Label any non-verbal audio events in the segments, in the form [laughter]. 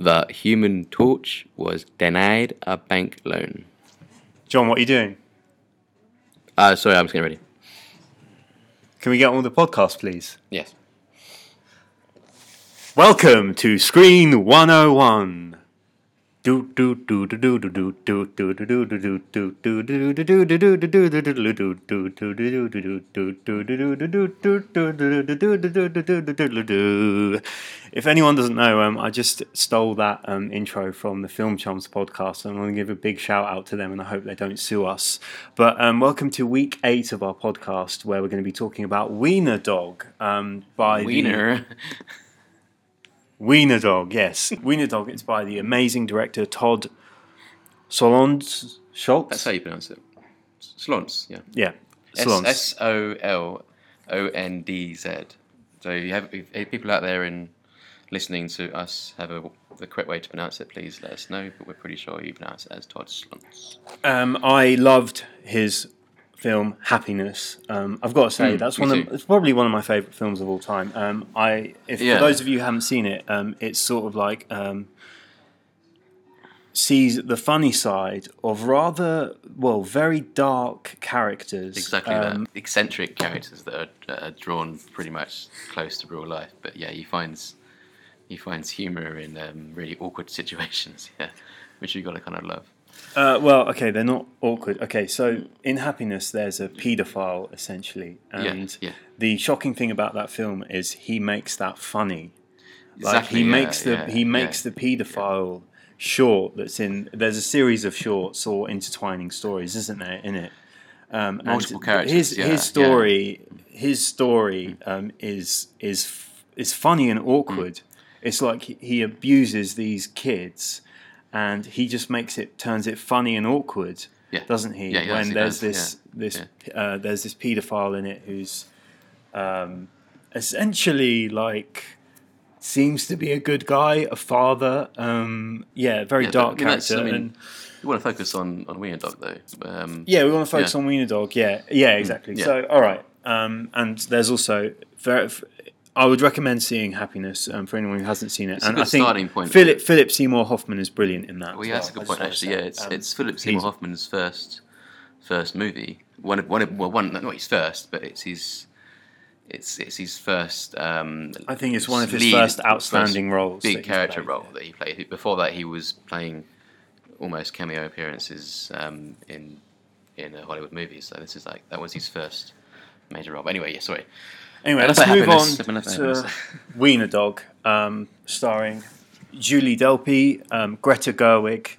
the Human Torch was denied a bank loan. John, what are you doing? Uh, sorry, I'm just getting ready. Can we get on with the podcast, please? Yes. Welcome to Screen 101. If anyone doesn't know, um, I just stole that um, intro from the Film Chums podcast, and I want to give a big shout out to them, and I hope they don't sue us. But um, welcome to week eight of our podcast, where we're going to be talking about Wiener Dog um, by the- Wiener. Dog, yes. [laughs] Wiener Dog, it's by the amazing director Todd Solondz. Schultz? That's how you pronounce it. Slons, yeah. yeah. Solondz. S O L O N D Z. So if you have if people out there in listening to us have a, the correct way to pronounce it, please let us know. But we're pretty sure you pronounce it as Todd Slons. Um, I loved his film Happiness. Um, I've got to say Mm, that's one of it's probably one of my favourite films of all time. Um, I if Yeah. for those of you who haven't seen it, um, it's sort of like um, sees the funny side of rather well very dark characters. Exactly Um, that. Eccentric characters that are, that are drawn pretty much close to real life. But yeah, he finds he finds humour in um, really awkward [laughs] situations. Yeah, which you got to kind of love. Uh, well, okay, they're not awkward. Okay, so in Happiness, there's a paedophile essentially, and yeah. the shocking thing about that film is he makes that funny. like Exactly, he yeah, makes the yeah, he makes yeah. the paedophile short that's in. There's a series of shorts or intertwining stories, isn't there? In it, um, Multiple characters, His yeah, his yeah. story, his story um, is is is funny and awkward. Mm. It's like he abuses these kids, and he just makes it turns it funny and awkward, Yeah. doesn't he? Yeah, he when does, he there's does, this this uh, there's this paedophile in it who's um, essentially like seems to be a good guy, a father. Um, yeah, very Yeah, dark but, I mean, that's- character. I mean, and We want to focus on on Wiener Dog though. Um, yeah, we want to focus yeah. on Wiener Dog. Yeah, yeah, exactly. Mm, yeah. So, all right. Um, and there's also very. F- I would recommend seeing Happiness um, for anyone who hasn't seen it. It's a and good I think starting point. Philip Philip Seymour Hoffman is brilliant in that. Well, as yeah, that's a good I point actually. wanna Yeah, it's um, it's Philip Seymour Hoffman's first first movie. One of one of well one not his first, but it's his it's it's his first. Um, I think it's one of his lead- first outstanding first roles. big character played, role yeah. that he played. Before that, he was playing almost cameo appearances um, in in uh, Hollywood movies. So this is like that was his first major role. But anyway, yeah, sorry. Anyway, let's move on happiness, [laughs] enough about to. Wiener Dog, um, starring Julie Delpy, um, Greta Gerwig,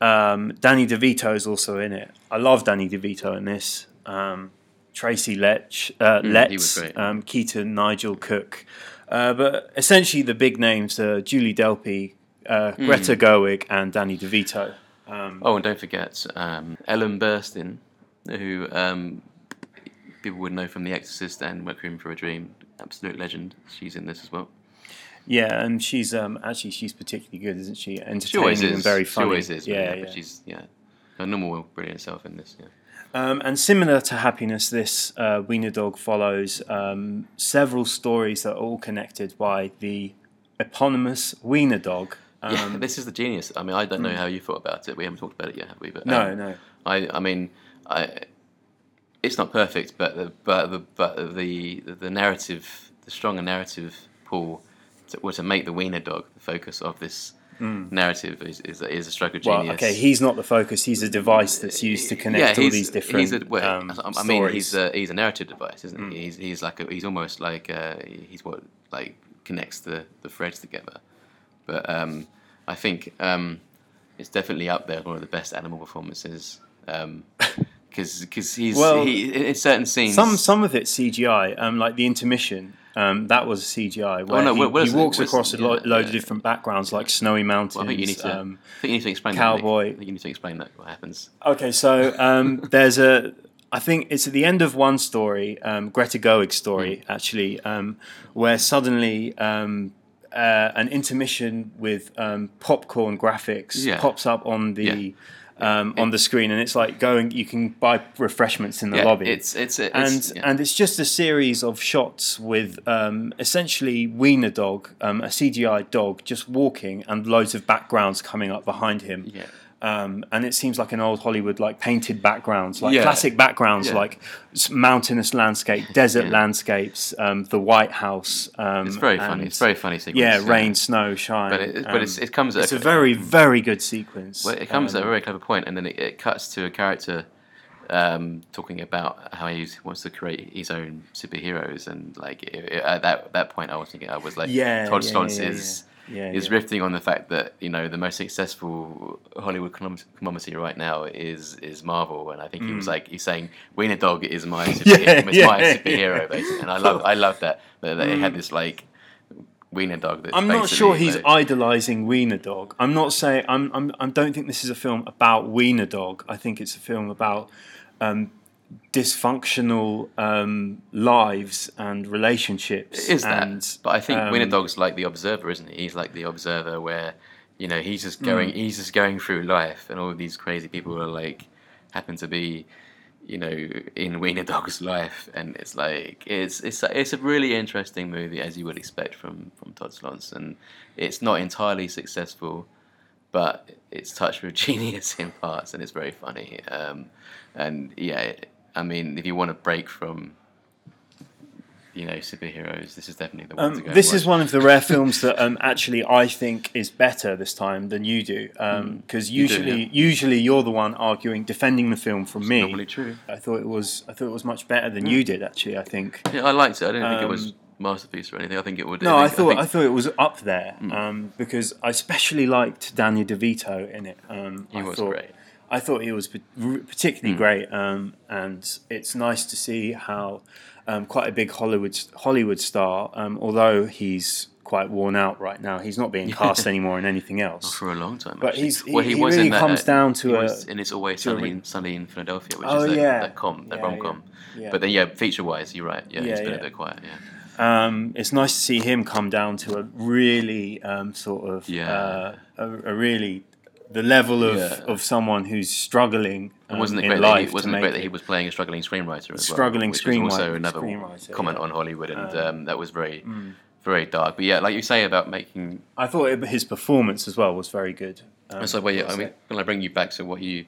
um, Danny DeVito is also in it. I love Danny DeVito in this. Um, Tracy Letch, uh, Mm, Letts, um, Keaton, Nigel Cooke. Uh, but essentially, the big names are Julie Delpy, uh, Hmm. Greta Gerwig, and Danny DeVito. Um, Oh, and don't forget um, Ellen Burstyn, who um, people would know from The Exorcist and Requiem for a Dream. Absolute legend. She's in this as well. Yeah, and she's um, actually she's particularly good, isn't she? Entertaining She always is. and very funny. She always is. Yeah, yeah, yeah. But she's yeah, her normal brilliant self in this. Yeah. Um, and similar to Happiness, this uh, Wiener Dog follows um, several stories that are all connected by the eponymous Wiener Dog. Um, yeah, [laughs] this is the genius. I mean, I don't know how you thought about it. We haven't talked about it yet, have we? But no, um, no. I, I mean, I, it's not perfect, but the, but the, but the, the narrative, the stronger narrative pull, to, or to make the Wiener dog the focus of this narrative is, is, is a stroke of Hmm. Well, okay, he's not the focus. He's a device that's used to connect all these different He's a, well, um, I I mean, he's stories. a, he's a narrative device, isn't Mm. he? He's, he's like a, he's almost like uh he's what like connects the, the threads together. But um, I think um, it's definitely up there as one of the best animal performances. [laughs] Because because he's Well, he, in in certain scenes. Some some of it's CGI, um, like the intermission. Um, that was CGI. Where Oh, no, he, what- what he is it? walks across a lo- load yeah. of different backgrounds, like snowy mountains. well, I think you need to. um, I think you need to explain Cowboy. That, I think you need to explain that what happens. Okay, so um, [laughs] there's a. I think it's at the end of one story, um, Greta Gerwig's story, Hmm. actually, um, where suddenly um, uh, an intermission with um, popcorn graphics Yeah. pops up on the um, on the screen, and it's like going. You can buy refreshments in the yeah, lobby. it's it's, it's and yeah. and it's just a series of shots with um, essentially Wiener dog, um, a CGI dog, just walking, and loads of backgrounds coming up behind him. yeah. Um, and it seems like an old Hollywood like painted backgrounds, like Yeah. classic backgrounds, Yeah. like mountainous landscape, desert Yeah. landscapes, um, the White House. Um, It's very funny. It's very funny sequence. yeah, rain, snow, shine. But it, but um, it's, it comes at it's a very very good sequence. Well, it comes at a Um, very clever point, and then it, it cuts to a character um, talking about how he wants to create his own superheroes, and like it, at that that point, I was thinking, I was like, Yeah, Todd Stoltz is yeah, is yeah. riffing on the fact that you know the most successful Hollywood commodity right now is is Marvel, and I think he was like he's saying Wiener Dog is my [laughs] superhero, Mm. Yeah, is [laughs] my superhero, yeah. basically, and I love I love that that they had this like. Wiener dog. Mm. I'm not sure he's like- idolizing Wiener Dog. I'm not saying I'm, I'm I don't think this is a film about Wiener Dog. I think it's a film about um, dysfunctional um, lives and relationships. It is that. but I think um, Wiener Dog's like the observer, isn't he? He's like the observer where, you know, he's just going, he's just going through life, and all these crazy people are like, happen to be, you know, in Wiener Dog's life, and it's like it's it's a- it's a really interesting movie as you would expect from from Todd Slons, and it's not entirely successful, but it's touched with [laughs] genius in parts, and it's very funny. Um, and yeah, I mean, if you want to break from you know superheroes, this is definitely the one to Um, go. this is one of the rare films that um, actually I think is better this time than you do, because Mm. You do, usually yeah. usually you're the one arguing defending the film from me. Probably true. I thought it was I thought it was much better than you did actually. I think. Yeah, I liked it. I didn't think it was Um, masterpiece or anything. I think it would. No, I think- thought I, think- Mm. thought it was up there um, because I especially liked Daniel DeVito in it. Um, he I was thought, great. I thought he was particularly Mm. great, um, and it's nice to see how um, quite a big Hollywood Hollywood star, um, although he's quite worn out right now, he's not being [laughs] cast anymore in anything else. for a long time. But actually. he's- he- well, he, he was really that, comes uh, down to a- and it's always sunny, re- sunny in Philadelphia, which Oh, is that, yeah. that com, that Yeah, rom com. yeah. But then, yeah, feature wise, you're right. Yeah, Yeah, he's been a bit quiet. Yeah. Um, it's nice to see him come down to a really um, sort of Yeah. uh, a, a really the level of, Yeah. of someone who's struggling um, And wasn't it in great? That life he, wasn't it great that he was playing a struggling screenwriter as Struggling well? which was also screenwriter- another screenwriter, comment yeah. on Hollywood, and Um, um, that was very, very dark. But yeah, like you say about making I thought it, his performance as well was very good. Um, And so, well, yeah, I mean, when I bring you back to what you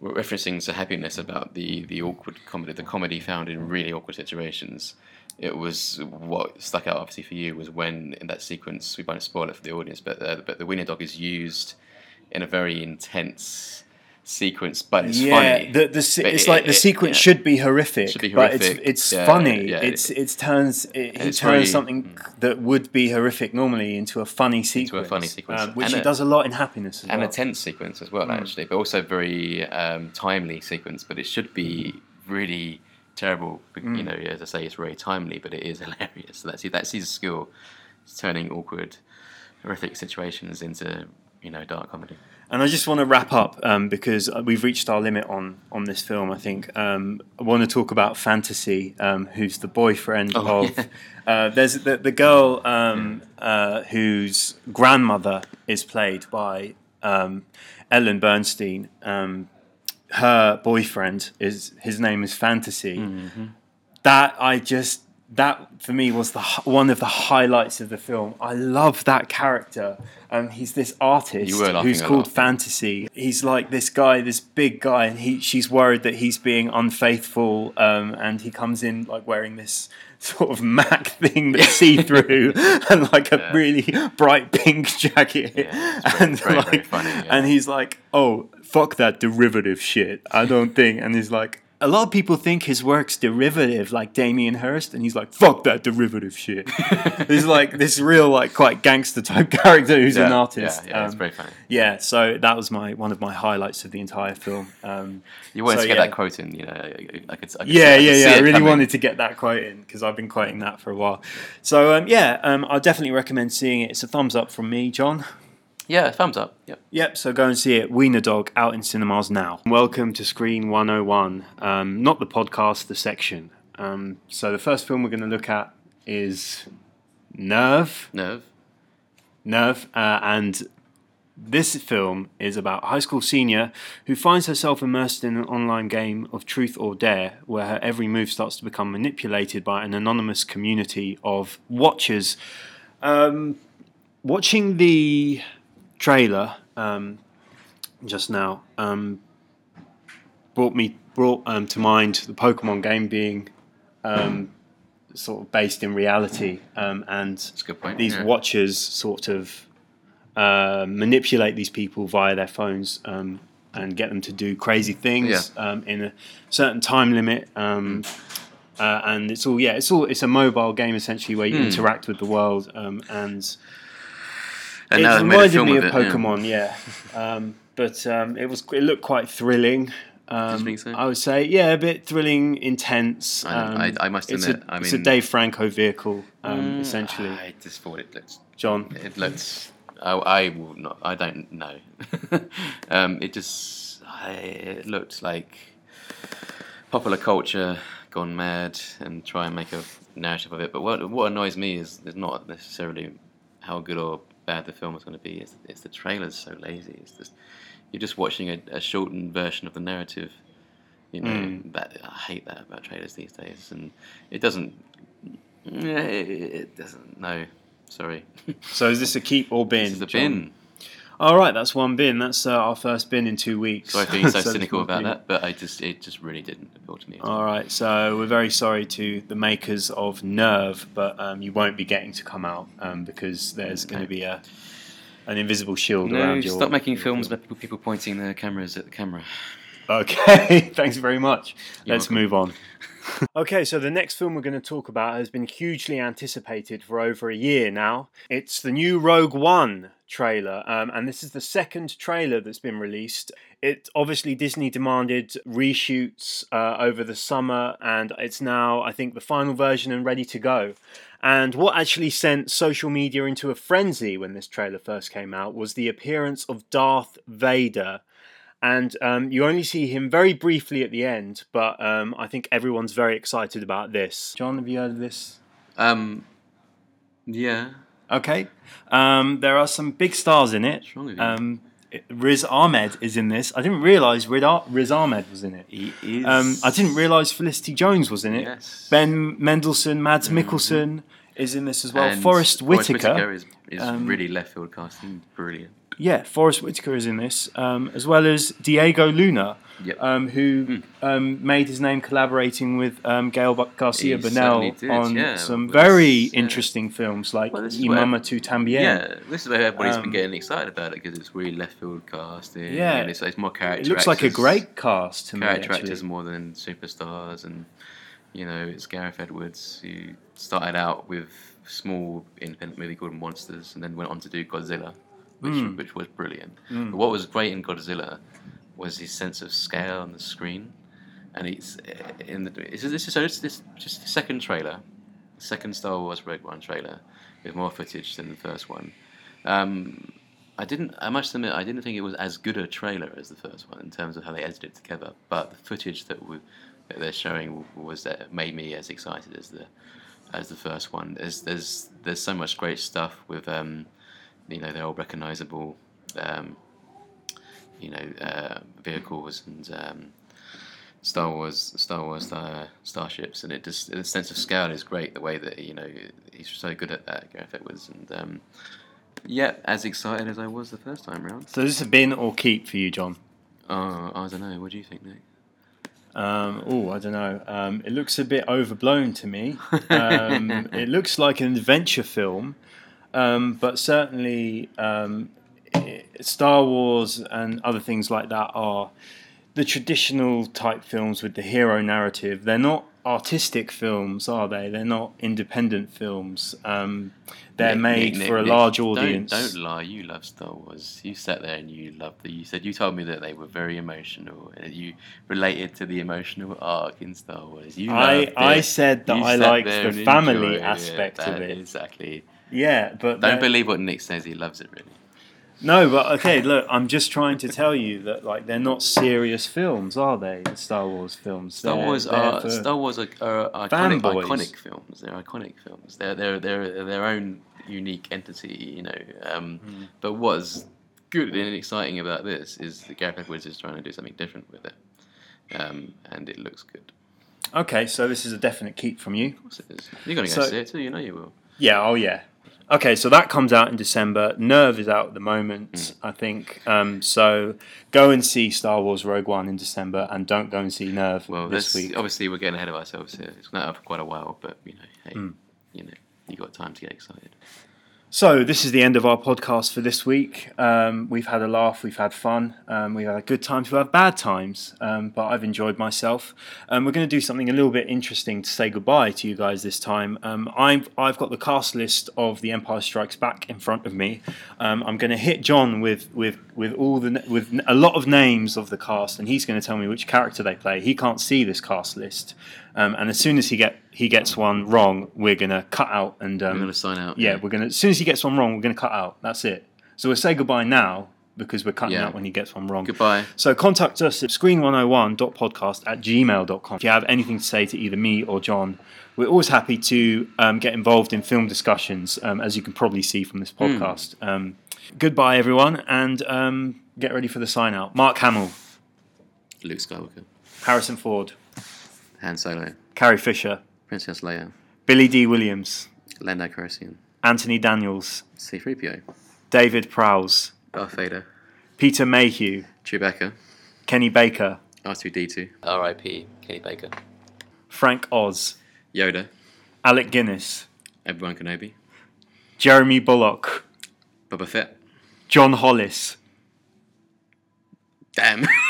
were referencing to happiness about the the awkward comedy, the comedy found in really awkward situations, it was what stuck out obviously for you was when in that sequence we won't spoil it for the audience, but uh, but the wiener dog is used in a very intense sequence, but it's yeah, funny. the, the se- it's it- like the it- sequence yeah. should be horrific, Should be but it's it's yeah, funny. it's it turns it, he it's turns very- something that would be horrific normally into a funny sequence, into a funny sequence. um, which And he a- does a lot in Happiness as and well. a tense sequence as well, Mm. actually, but also very um, timely sequence. But it should be really terrible. Mm. You know, as I say, it's very timely, but it is [laughs] hilarious. So that's that's his skill, is turning awkward, horrific situations into you know dark comedy. And I just want to wrap up um, because we've reached our limit on on this film. I think um, I want to talk about Fantasy, um, who's the boyfriend Oh, of. yeah. [laughs] Uh, there's the, the girl um, uh, whose grandmother is played by um, Ellen Bernstein. Um, her boyfriend is his name is Fantasy. Mm-hmm. That I just that for me was the one of the highlights of the film. I love that character. Um, he's this artist You were laughing who's called. Fantasy. He's like this guy, this big guy, and he she's worried that he's being unfaithful. Um, and he comes in like wearing this [laughs] sort of Mac thing that's [laughs] see through [laughs] and like a Yeah. really bright pink jacket. Yeah, very- and very, very funny, yeah. and he's like, "Oh, fuck that derivative shit. I don't think." And he's like. A lot of people think his work's derivative, like Damien Hirst, and he's like, "Fuck that derivative shit." [laughs] he's like this real, like, quite gangster type [laughs] character who's an artist. Yeah, yeah, it's Um, very funny. yeah, so that was my one of my highlights of the entire film. Um, You wanted so, to get yeah. that quote in, you know. I, could, I could yeah, see, yeah, yeah. I really coming. wanted to get that quote in because I've been quoting that for a while. So um, yeah, um, I definitely recommend seeing it. It's a thumbs up from me, John. Yeah, thumbs up. Yep. Yep, so go and see it. Wiener Dog out in cinemas now. Welcome to Screen 101. Um, not the podcast, the section. Um, so the first film we're going to look at is Nerve. Nerve. Nerve. Uh, and This film is about a high school senior who finds herself immersed in an online game of truth or dare, where her every move starts to become manipulated by an anonymous community of watchers. Um, watching the trailer um, just now um, brought me brought um, to mind the Pokemon game being um, sort of based in reality, um, and That's a good point. these yeah. watchers sort of uh, manipulate these people via their phones um, and get them to do crazy things um, in a certain time limit. Um, uh, and it's all yeah, it's all it's a mobile game essentially where you Hmm. interact with the world um, and And it now they've made a reminded me of of it. Pokemon, yeah. um, but um, it was it looked quite thrilling. Um, so? I would say, yeah, a bit thrilling, intense. I Um, I- I must it's admit, a, I it's a Dave Franco vehicle, um, Mm, essentially. I just thought it looked. John, It looked. I, I will not. I don't know. [laughs] um, it just. I, it looked like popular culture gone mad and try and make a narrative of it. But what what annoys me is, is not necessarily how good or bad the film was going to be. It's, it's the trailer's so lazy. It's just you're just watching a, a shortened version of the narrative. You know, Mm. that I hate that about trailers these days, and it doesn't. It, doesn't. No, sorry. so is this a keep or bin? [laughs] This is the John? bin. All right, that's one bin. That's uh, our first bin in two weeks. Sorry for [laughs] being so this cynical about be- that, but I just it just really didn't appeal to me. all. Right, so we're very sorry to the makers of Nerve, but um, you won't be getting to come out um, because there's going to be a an invisible shield No, around your. stop making films about people, people pointing their cameras at the camera. Okay, [laughs] thanks very much. You're Let's welcome. move on. Okay, so the next film we're going to talk about has been hugely anticipated for over a year now. It's the new Rogue One trailer, um, and this is the second trailer that's been released. It obviously Disney demanded reshoots uh, over the summer, and it's now, I think, the final version and ready to go. And what actually sent social media into a frenzy when this trailer first came out was the appearance of Darth Vader and um, you only see him very briefly at the end. But um, I think everyone's very excited about this. John, have you heard of this? Um, yeah, Okay, um, there are some big stars in it. what's wrong with you? Um, Riz Ahmed is in this. I didn't realise Riz Riz Ahmed was in it. he is. Um, I didn't realise Felicity Jones was in it. Yes. Ben Mendelsohn, Mads Mikkelsen is in this as well. And Forest Whitaker. is, is um, really left field casting, brilliant. Yeah, Forest Whitaker is in this, um, as well as Diego Luna, Yep. um, who um, made his name collaborating with um, Gael Garcia He Bernal did, on yeah. some very yeah. interesting films like Well, Imama Tu Tambien. Yeah, this is where everybody's Um, been getting excited about it because it's really left field casting. Yeah. and it's, it's more character. It looks like a great cast to me. character actors more than superstars, and you know it's Gareth Edwards who started out with a small independent movie called Monsters, and then went on to do Godzilla, which Mm. which was brilliant. Mm. But what was great in Godzilla was his sense of scale on the screen, and it's uh, in the this is this is so this, this just the second trailer, second Star Wars Rogue One trailer with more footage than the first one. Um, I didn't. I must admit, I didn't think it was as good a trailer as the first one in terms of how they edited it together. But the footage that, we, that they're showing was that made me as excited as the as the first one. There's there's there's so much great stuff with um, you know they're all recognizable, um, you know uh, vehicles and um, Star Wars Star Wars uh, starships, and it just the sense of scale is great. The way that you know he's so good at that, Gareth Edwards, and um, yeah, as excited as I was the first time round. So this is a bin or keep for you, John. Oh, I don't know. What do you think, Nick? Um, oh, I don't know. Um, it looks a bit overblown to me. Um, [laughs] it looks like an adventure film, um, but certainly um, i- Star Wars and other things like that are the traditional type films with the hero narrative. They're not artistic films, are they? They're not independent films. Um, they're Nick, made Nick, Nick, for a large don't- audience. Don't, lie. You love Star Wars. You sat there and you loved the. You said you told me that they were very emotional. And you related to the emotional arc in Star Wars. You I, I said that You I liked the family aspect of That- it. Exactly. Yeah, but Don't believe what Nick says. He loves it really. No, but okay, look, I'm just trying to tell you that like they're not serious films, are they? The Star Wars films. Star They're Wars there are Star Wars are, are iconic, Fanboys. iconic films. They're iconic films. They're they're they're their own unique entity, you know. Um, Mm. But what's good and exciting about this is that Gareth Edwards is trying to do something different with it, um, and it looks good. Okay, so this is a definite keep from you. Of course it is. You're going to go So- see it too. You know you will. Yeah, oh yeah. Okay, so that comes out in December. Nerve is out at the moment, I think. Um, so go and see Star Wars Rogue One in December, and don't go and see Nerve Well, this week. obviously we're getting ahead of ourselves here. It's not out for quite a while, but you know, hey, Hmm. you know, you got time to get excited. So this is the end of our podcast for this week. Um, we've had a laugh, we've had fun, um, we've had good times, we've had bad times, um, but I've enjoyed myself. Um, we're going to do something a little bit interesting to say goodbye to you guys this time. Um, I've I've got the cast list of The Empire Strikes Back in front of me. Um, I'm going to hit John with with with all the with a lot of names of the cast, and he's going to tell me which character they play. He can't see this cast list, um, and as soon as he get he gets one wrong, we're going to cut out and um, I'm going to sign out. yeah, we're gonna. As soon as he gets one wrong, we're gonna cut out. That's it. So we'll say goodbye now because we're cutting Yeah. out when he gets one wrong. Goodbye. So contact us at screen101.podcast at gmail.com. If you have anything to say to either me or John, we're always happy to um, get involved in film discussions, um, as you can probably see from this podcast. Um, goodbye, everyone, and um, get ready for the sign out. Mark Hamill, Luke Skywalker, Harrison Ford, Han Solo, Carrie Fisher, Princess Leia, Billy Dee Williams, Lando Calrissian, Anthony Daniels, C-3PO, David Prowse, Darth Vader, Peter Mayhew, Chewbacca, Kenny Baker, R2D2, R.I.P. Kenny Baker, Frank Oz, Yoda, Alec Guinness, Obi-Wan Kenobi, Jeremy Bulloch, Boba Fett. John Hollis. Damn. [laughs]